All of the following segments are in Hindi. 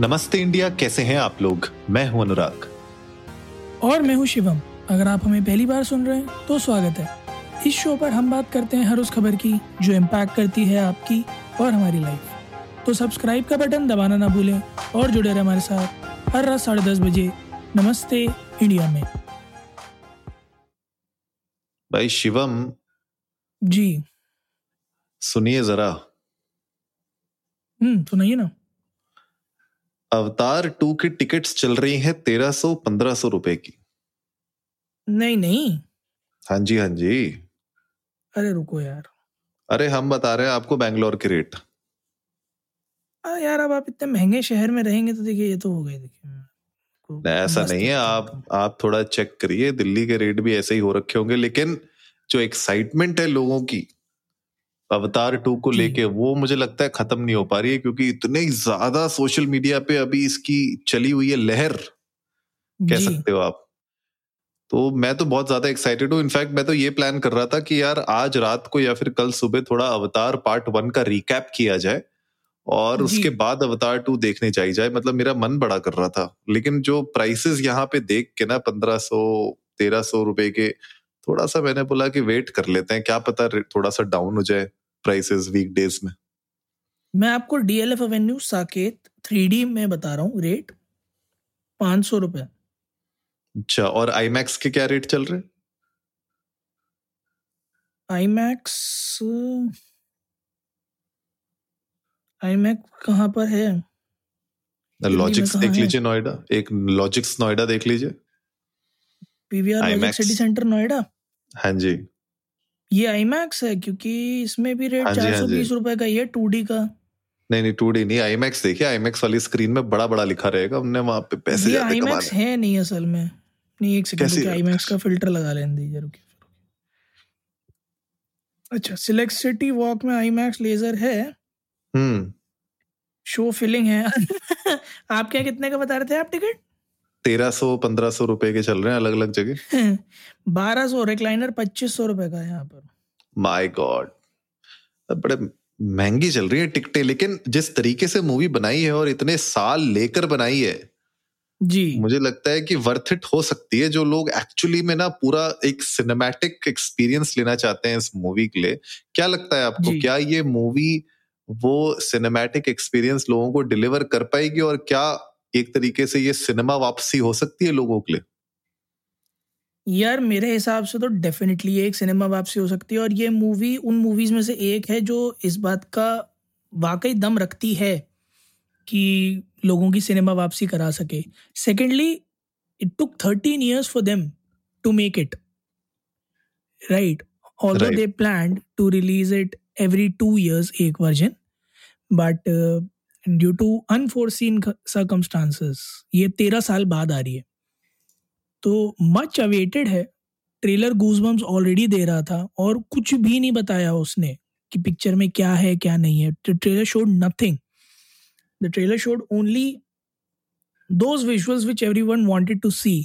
नमस्ते इंडिया कैसे हैं आप लोग? मैं हूँ अनुराग। और मैं हूँ शिवम। अगर आप हमें पहली बार सुन रहे हैं तो स्वागत है। इस शो पर हम बात करते हैं हर उस खबर की जो इम्पैक्ट करती है आपकी और हमारी लाइफ तो सब्सक्राइब का बटन दबाना ना भूलें और जुड़े रहे हमारे साथ हर रात साढ़े दस बजे नमस्ते इंडिया में। भाई शिवम जी। सुनिए जरा। हम्म सुनाइए ना। अवतार टू की टिकट्स चल रही हैं तेरह सौ पंद्रह सौ रुपए की। नहीं नहीं। हाँ जी हाँ जी। अरे रुको यार। अरे हम बता रहे हैं आपको बैंगलोर के रेट। अरे यार अब आप इतने महँगे शहर में रहेंगे तो देखिए ये तो हो गए देखिए। ऐसा नहीं है आप आप थोड़ा चेक करिए दिल्ली के रेट भी ऐसे ही हो रखे होंगे लेकिन जो एक्साइटमेंट है लोगों की अवतार टू को लेके वो मुझे लगता है खत्म नहीं हो पा रही है क्योंकि इतने ज़्यादा सोशल मीडिया पे अभी इसकी चली हुई है लहर। कह सकते हो आप। तो मैं तो बहुत ज़्यादा एक्साइटेड हूँ। इनफैक्ट मैं तो ये प्लान कर रहा था कि यार आज रात को या फिर कल सुबह थोड़ा अवतार पार्ट वन का रिकैप किया जाए और उसके बाद अवतार टू देखने जाई जाए। मतलब मेरा मन बड़ा कर रहा था। लेकिन जो प्राइसेस यहाँ पे देख के ना पंद्रह सौ तेरह सौ रुपए के थोड़ा सा मैंने बोला कि वेट कर लेते हैं क्या पता थोड़ा सा डाउन हो जाए। प्राइसेस वीकडेज में? मैं आपको डीएलएफ एवेन्यू साकेत थ्री में बता रहा हूँ रेट पाँच सौ रुपये अच्छा और आईमैक्स के क्या रेट चल रहे आई मैक्स आई मैक्स कहाँ पर है? लॉजिक्स देख लीजिए नोएडा एक लॉजिक्स नोएडा देख लीजिए। PVR Logix City Centre Noida हाँ जी। ये आई मैक्स है क्योंकि इसमें भी रेट हाँ चार हाँ सौ बीस रुपए का ही है टू डी का। नहीं नहीं टू डी नहीं आईमैक्स देखिए आईमैक्स वाली स्क्रीन में बड़ा बड़ा लिखा रहेगा हमने वहाँ पे पैसे ये आई मैक्स है नहीं असल में। नहीं एक सेकंड आई मैक्स का फ़िल्टर लगा लेने दीजिए रुकिए अच्छा सिलेक्ट सिटी वॉक में आई मैक्स लेजर है। हम्म। शो फिलिंग है। आप क्या कितने का बता रहे थे आप टिकट तेरह सौ पंद्रह सौ रुपए के चल रहे हैं अलग अलग जगह। बारह सौ रिक्लाइनर पच्चीस सौ रुपए का यहाँ पर। माय गॉड बड़े महँगी चल रही है टिकटें लेकिन जिस तरीके से मूवी बनाई है और इतने साल लेकर बनाई है जी। मुझे लगता है कि वर्थ इट हो सकती है जो लोग एक्चुअली में ना पूरा एक सिनेमैटिक एक्सपीरियंस लेना चाहते हैं इस मूवी के लिए। क्या लगता है आपको क्या ये मूवी वो सिनेमैटिक एक्सपीरियंस लोगों को डिलीवर कर पाएगी और क्या एक तरीके से ये सिनेमा वापसी हो सकती है लोगों के लिए? यार मेरे हिसाब से तो डेफिनेटली एक सिनेमा वापसी हो सकती है और ये मूवी उन मूवीज़ में से एक है जो इस बात का वाकई दम रखती है कि लोगों की सिनेमा वापसी करा सके। Secondly it took thirteen years for them to make it right although they plan to release it every two years एक version but due to unforeseen circumstances ये तेरह साल बाद आ रही है। तो मच अवेटेड है। ट्रेलर गूजबम्स ऑलरेडी दे रहा था और कुछ भी नहीं बताया उसने कि पिक्चर में क्या है क्या नहीं है। The trailer showed nothing the trailer showed only those visuals which everyone wanted to see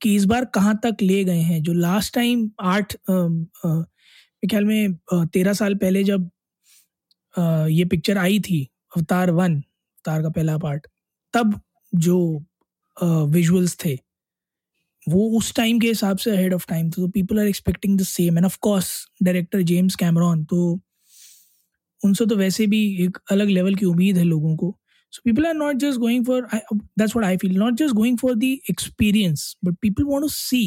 कि इस बार कहाँ तक ले गए हैं। जो लास्ट टाइम आठ ख्याल में तेरह साल पहले जब अ, ये पिक्चर आई थी अवतार वन, अवतार का पहला पार्ट तब जो विजुअल्स थे, वो उस टाइम के हिसाब से अहेड ऑफ़ टाइम तो people are expecting the same and of course director James Cameron तो उनसे तो वैसे भी एक अलग लेवल की उम्मीद है लोगों को। So people are not just going for that's what I feel not just going for the experience but people want to see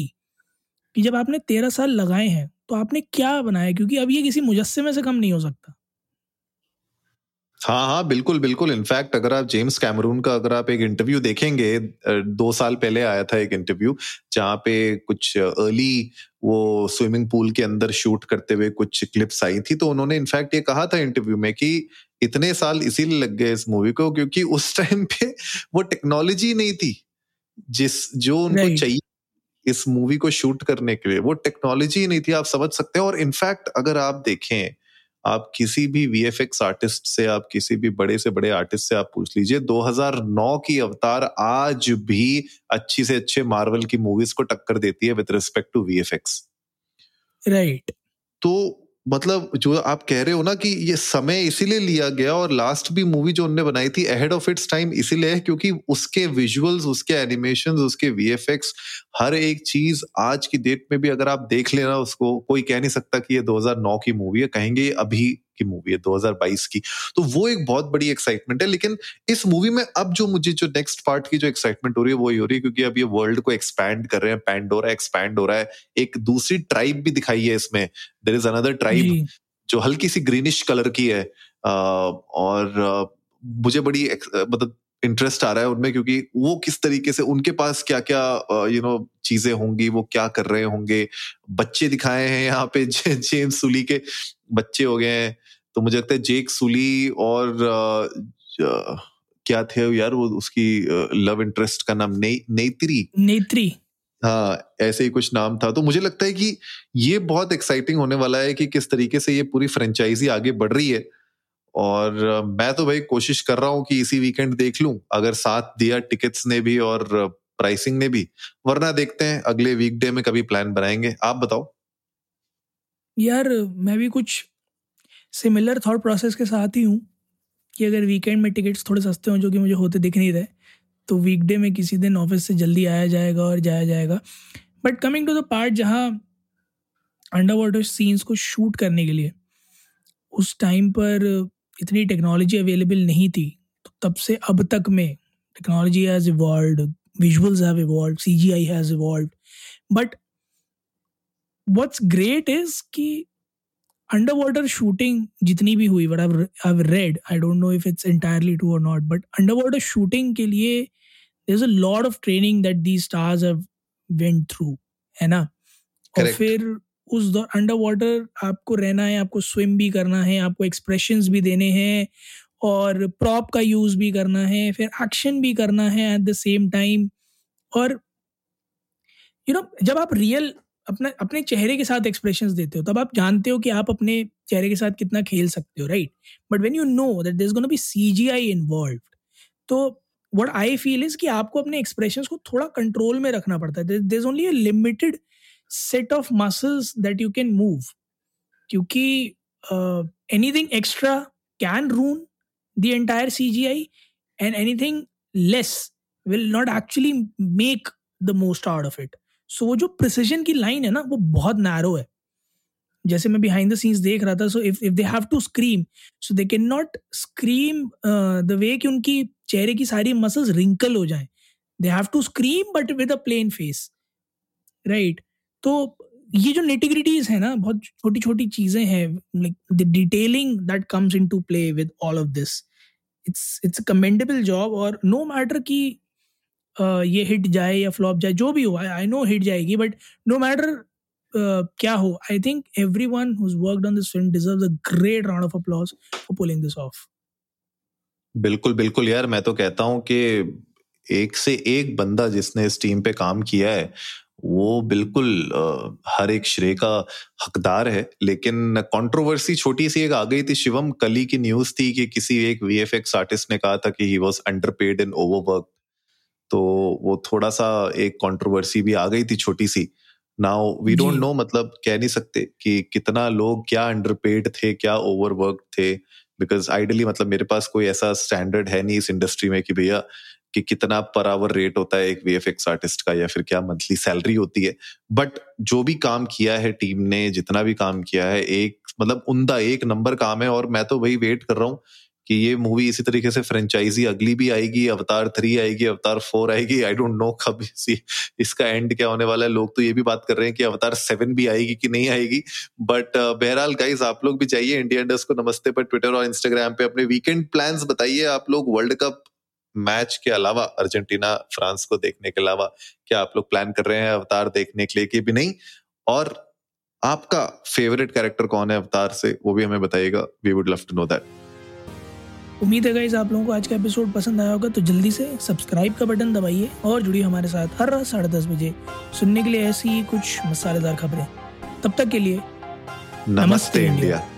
कि जब आपने तेरह साल लगाए हैं तो आपने क्या बनाया? क्योंकि अब ये किसी मुजस्मे से कम नहीं हो सकता। हाँ हाँ बिल्कुल बिल्कुल। इनफैक्ट अगर आप जेम्स कैमरून का अगर आप एक इंटरव्यू देखेंगे दो साल पहले आया था एक इंटरव्यू जहाँ पे कुछ अर्ली वो स्विमिंग पूल के अंदर शूट करते हुए कुछ क्लिप्स आई थी तो उन्होंने इनफैक्ट ये कहा था इंटरव्यू में कि इतने साल इसीलिए लग गए इस मूवी को क्योंकि उस टाइम पे वो टेक्नोलॉजी नहीं थी जिस जो उनको चाहिए इस मूवी को शूट करने के लिए। वो टेक्नोलॉजी नहीं थी आप समझ सकते हैं। और इनफैक्ट अगर आप देखें आप किसी भी वीएफएक्स आर्टिस्ट से आप किसी भी बड़े से बड़े आर्टिस्ट से आप पूछ लीजिए 2009 की अवतार आज भी अच्छी से अच्छे मार्वल की मूवीज़ को टक्कर देती है with respect to VFX right तो मतलब जो आप कह रहे हो ना कि ये समय इसीलिए लिया गया और लास्ट भी मूवी जो उनने बनाई थी अहेड ऑफ़ इट्स टाइम इसीलिए है क्योंकि उसके विजुअल्स उसके एनिमेशन उसके वीएफएक्स हर एक चीज़ आज की डेट में भी अगर आप देख लेना उसको, कोई कह नहीं सकता कि ये 2009 की मूवी है, कहेंगे अभी की मूवी है 2022 की। तो वो एक बहुत बड़ी एक्साइटमेंट है लेकिन इस मूवी में अब जो मुझे जो नेक्स्ट पार्ट की जो एक्साइटमेंट हो रही है वो ही हो रही है क्योंकि अब ये वर्ल्ड को एक्सपैंड कर रहे हैं पैंडोरा एक्सपैंड हो रहा है एक दूसरी ट्राइब भी दिखाई है इसमें। देर इज़ अनदर ट्राइब जो। हल्की सी ग्रीनिश कलर की है और मुझे बड़ी मतलब इंटरेस्ट आ रहा है उनमें क्योंकि वो किस तरीके से उनके पास क्या क्या यू नो चीज़ें होंगी वो क्या कर रहे होंगे? बच्चे दिखाए हैं यहाँ पे जेम्स सुली के बच्चे हो गए हैं। तो मुझे लगता है जेक सुली और क्या थे यार वो उसकी लव इंटरेस्ट का नाम ने, नेत्री। नेत्री। हाँ ऐसे ही कुछ नाम था। तो मुझे लगता है कि ये बहुत एक्साइटिंग होने वाला है कि किस तरीके से ये पूरी फ्रेंचाइजी आगे बढ़ रही है। और मैं तो भाई कोशिश कर रहा हूँ कि इसी वीकेंड देख लूँ अगर साथ दिया टिकट्स ने भी और प्राइसिंग ने भी। वरना देखते हैं अगले वीकडे में कभी प्लान बनाएँगे। आप बताओ। यार मैं भी कुछ सिमिलर थॉट प्रोसेस के साथ ही हूँ कि अगर वीकेंड में टिकट्स थोड़े सस्ते हों, जो कि मुझे होते दिख नहीं रहे तो वीकडे में किसी दिन ऑफ़िस से जल्दी आया जाएगा और जाया जाएगा। But coming to the part जहाँ अंडर वाटर सीन्स को शूट करने के लिए, उस टाइम पर इतनी टेक्नोलॉजी अवेलेबल नहीं थी तो तब से अब तक में technology has evolve visuals have evolve C G I has evolve but what's great is कि अंडर वाटर शूटिंग जितनी भी हुई I read I don't know if it's entirely true और नॉट बट अंडरवाटर शूटिंग के लिए there a lot of training that the stars went through है ना? और फिर उस दौर अंडर वाटर आपको रहना है आपको स्विम भी करना है आपको एक्सप्रेशन भी देने हैं और प्रॉप का यूज़ भी करना है फिर एक्शन भी करना है एट द सेम टाइम और यू you नो know, जब आप रियल अपने अपने चेहरे के साथ एक्सप्रेशंस देते हो, तब आप जानते हो कि आप अपने चेहरे के साथ कितना खेल सकते हो right but when you know that this gonna be C G I involve तो वट आई फील इज़ कि आपको अपने एक्सप्रेशन को थोड़ा कंट्रोल में रखना पड़ता है। Is only a limited set of muscles that you can move क्योंकि anything extra can ruin the entire C G I and anything less will not actually make the most out of it so वो जो प्रिसीजन की लाइन है ना, वो बहुत नैरो है। जैसे मैं बिहाइंड द सीन्स देख रहा था so if if they have to scream so they can not scream the way कि उनकी चेहरे की सारी मसल्स रिंकल हो जाएँ। They have to scream but with a plain face right तो ये जो नेटिग्रिटीज है ना, बहुत छोटी छोटी चीज़ें हैं like the detailing that comes in to play with all of this it's it's commendable job और नो मैटर कि ये हिट जाए या फ्लॉप जाए, जो भी हो आई नो हिट जाएगी बट नो मैटर क्या हो I think everyone who worked on this film deserves a great round of applause for pulling this off बिल्कुल बिल्कुल यार, मैं तो कहता हूँ कि एक से एक बंदा जिसने इस टीम पे काम किया है, वो बिल्कुल हर एक श्रेय का हकदार है, लेकिन कंट्रोवर्सी छोटी सी एक आ गई थी शिवम कली की न्यूज़ थी कि किसी एक वीएफएक्स आर्टिस्ट ने कहा था कि he was underpaid in overwork तो वो थोड़ा सा एक कंट्रोवर्सी भी आ गई थी छोटी सी नाउ वी डोंट नो मतलब कह नहीं सकते कि कितना लोग क्या अंडरपेड थे क्या ओवरवर्क थे बिकॉज़ आइडली मतलब मेरे पास कोई ऐसा स्टैंडर्ड है नहीं इस इंडस्ट्री में कि भैया कि कितना पर आवर रेट होता है एक वीएफएक्स आर्टिस्ट का या फिर क्या मंथली सैलरी होती है। बट जो भी काम किया है टीम ने जितना भी काम किया है एक मतलब उमदा एक नंबर काम है और मैं तो वही वेट कर रहा हूँ कि ये मूवी इसी तरीके से फ्रेंचाइजी अगली भी आएगी अवतार थ्री आएगी अवतार फोर आएगी आई डोंट नो कब इसी इसका एंड क्या होने वाला है। लोग तो ये भी बात कर रहे हैं कि अवतार सेवन भी आएगी कि नहीं आएगी। बट uh, बहरहाल गाइज़ आप लोग भी जाइए इंडिया इंडस्ट को नमस्ते पर ट्विटर और इंस्टाग्राम पे अपने वीकेंड प्लान बताइए। आप लोग वर्ल्ड कप मैच के अलावा अर्जेंटीना फ्रांस को देखने के अलावा क्या आप लोग प्लान कर रहे हैं अवतार देखने के लिए कि भी नहीं? और आपका फेवरेट कैरेक्टर कौन है अवतार से वो भी हमें बताइएगा। We would love to know that उम्मीद है गाइज़ आप लोगों को आज का एपिसोड पसंद आया होगा तो जल्दी से सब्सक्राइब का बटन दबाइए और जुड़िए हमारे साथ हर रात साढ़े दस बजे सुनने के लिए ऐसी ही कुछ मसालेदार खबरें तब तक के लिए नमस्ते, नमस्ते इंडिया, इंडिया।